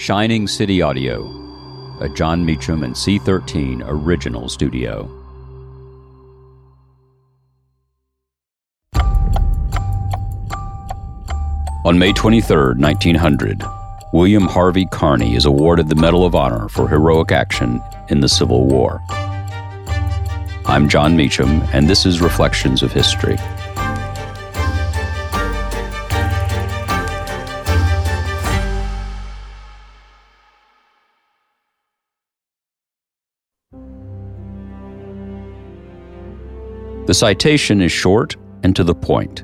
Shining City Audio, a Jon Meacham and C13 original studio. On May 23, 1900, William Harvey Carney is awarded the Medal of Honor for heroic action in the Civil War. I'm Jon Meacham, and this is Reflections of History. The citation is short and to the point.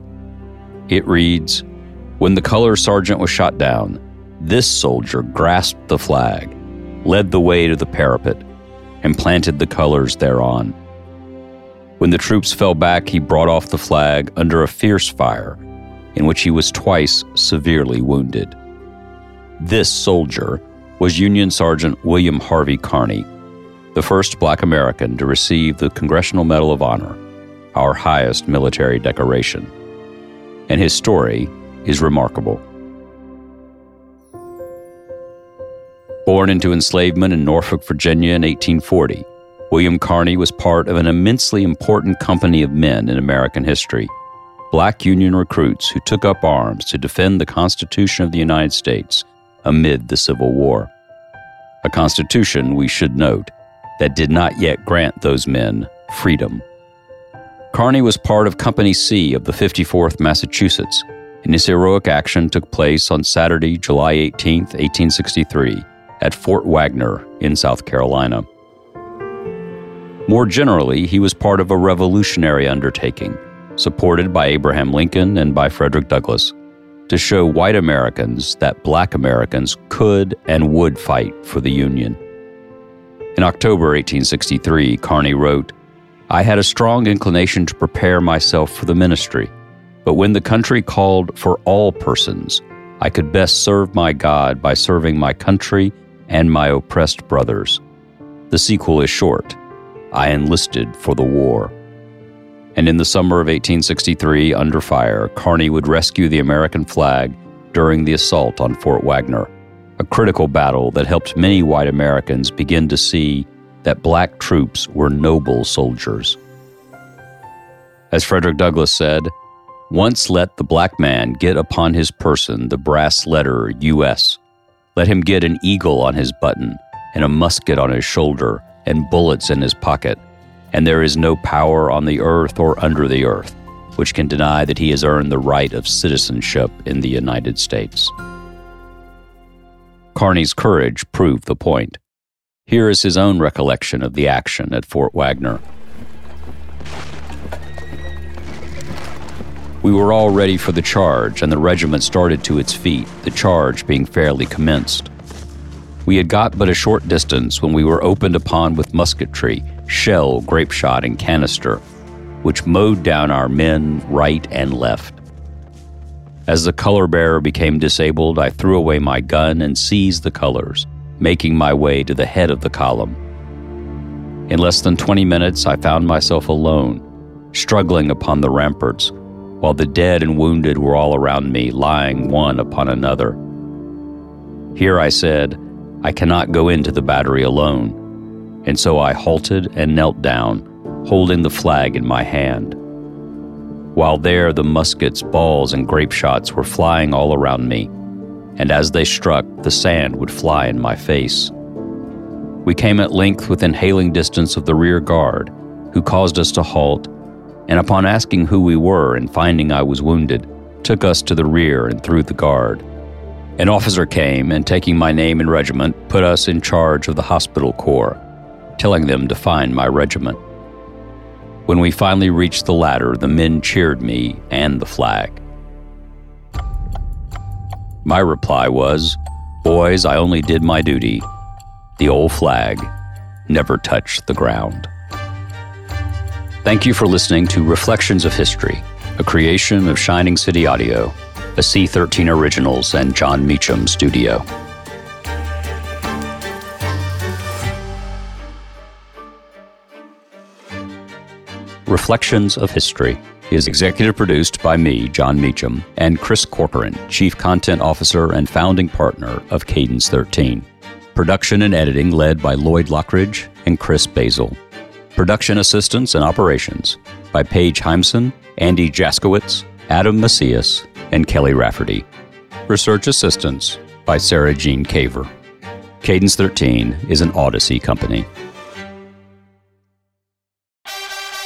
It reads When the color sergeant was shot down, this soldier grasped the flag, led the way to the parapet, and planted the colors thereon. When the troops fell back, he brought off the flag under a fierce fire, in which he was twice severely wounded. This soldier was Union Sergeant William Harvey Carney, the first black American to receive the Congressional Medal of Honor our highest military decoration. And his story is remarkable. Born into enslavement in Norfolk, Virginia in 1840, William Carney was part of an immensely important company of men in American history, black Union recruits who took up arms to defend the Constitution of the United States amid the Civil War. A Constitution, we should note, that did not yet grant those men freedom. Carney was part of Company C of the 54th Massachusetts, and his heroic action took place on Saturday, July 18, 1863, at Fort Wagner in South Carolina. More generally, he was part of a revolutionary undertaking, supported by Abraham Lincoln and by Frederick Douglass, to show white Americans that black Americans could and would fight for the Union. In October 1863, Carney wrote, I had a strong inclination to prepare myself for the ministry, but when the country called for all persons, I could best serve my God by serving my country and my oppressed brothers. The sequel is short. I enlisted for the war. And in the summer of 1863, under fire, Carney would rescue the American flag during the assault on Fort Wagner, a critical battle that helped many white Americans begin to see that black troops were noble soldiers. As Frederick Douglass said, once let the black man get upon his person the brass letter U.S. Let him get an eagle on his button, and a musket on his shoulder, and bullets in his pocket, and there is no power on the earth or under the earth which can deny that he has earned the right of citizenship in the United States. Carney's courage proved the point. Here is his own recollection of the action at Fort Wagner. We were all ready for the charge, and the regiment started to its feet, the charge being fairly commenced. We had got but a short distance when we were opened upon with musketry, shell, grape shot, and canister, which mowed down our men right and left. As the color bearer became disabled, I threw away my gun and seized the colors making my way to the head of the column. In less than 20 minutes, I found myself alone, struggling upon the ramparts, while the dead and wounded were all around me, lying one upon another. Here I said, I cannot go into the battery alone, and so I halted and knelt down, holding the flag in my hand. While there, the muskets, balls, and grape shots were flying all around me, and as they struck, the sand would fly in my face. We came at length within hailing distance of the rear guard, who caused us to halt, and upon asking who we were and finding I was wounded, took us to the rear and through the guard. An officer came and, taking my name and regiment, put us in charge of the hospital corps, telling them to find my regiment. When we finally reached the ladder, the men cheered me and the flag. My reply was, Boys, I only did my duty. The old flag never touched the ground. Thank you for listening to Reflections of History, a creation of Shining City Audio, a C13 Originals and Jon Meacham studio. Reflections of History is executive produced by me, Jon Meacham, and Chris Corcoran, Chief Content Officer and founding partner of Cadence 13. Production and editing led by Lloyd Lockridge and Chris Basil. Production assistance and operations by Paige Heimson, Andy Jaskowitz, Adam Macias, and Kelly Rafferty. Research assistance by Sarah Jean Caver. Cadence 13 is an Odyssey company.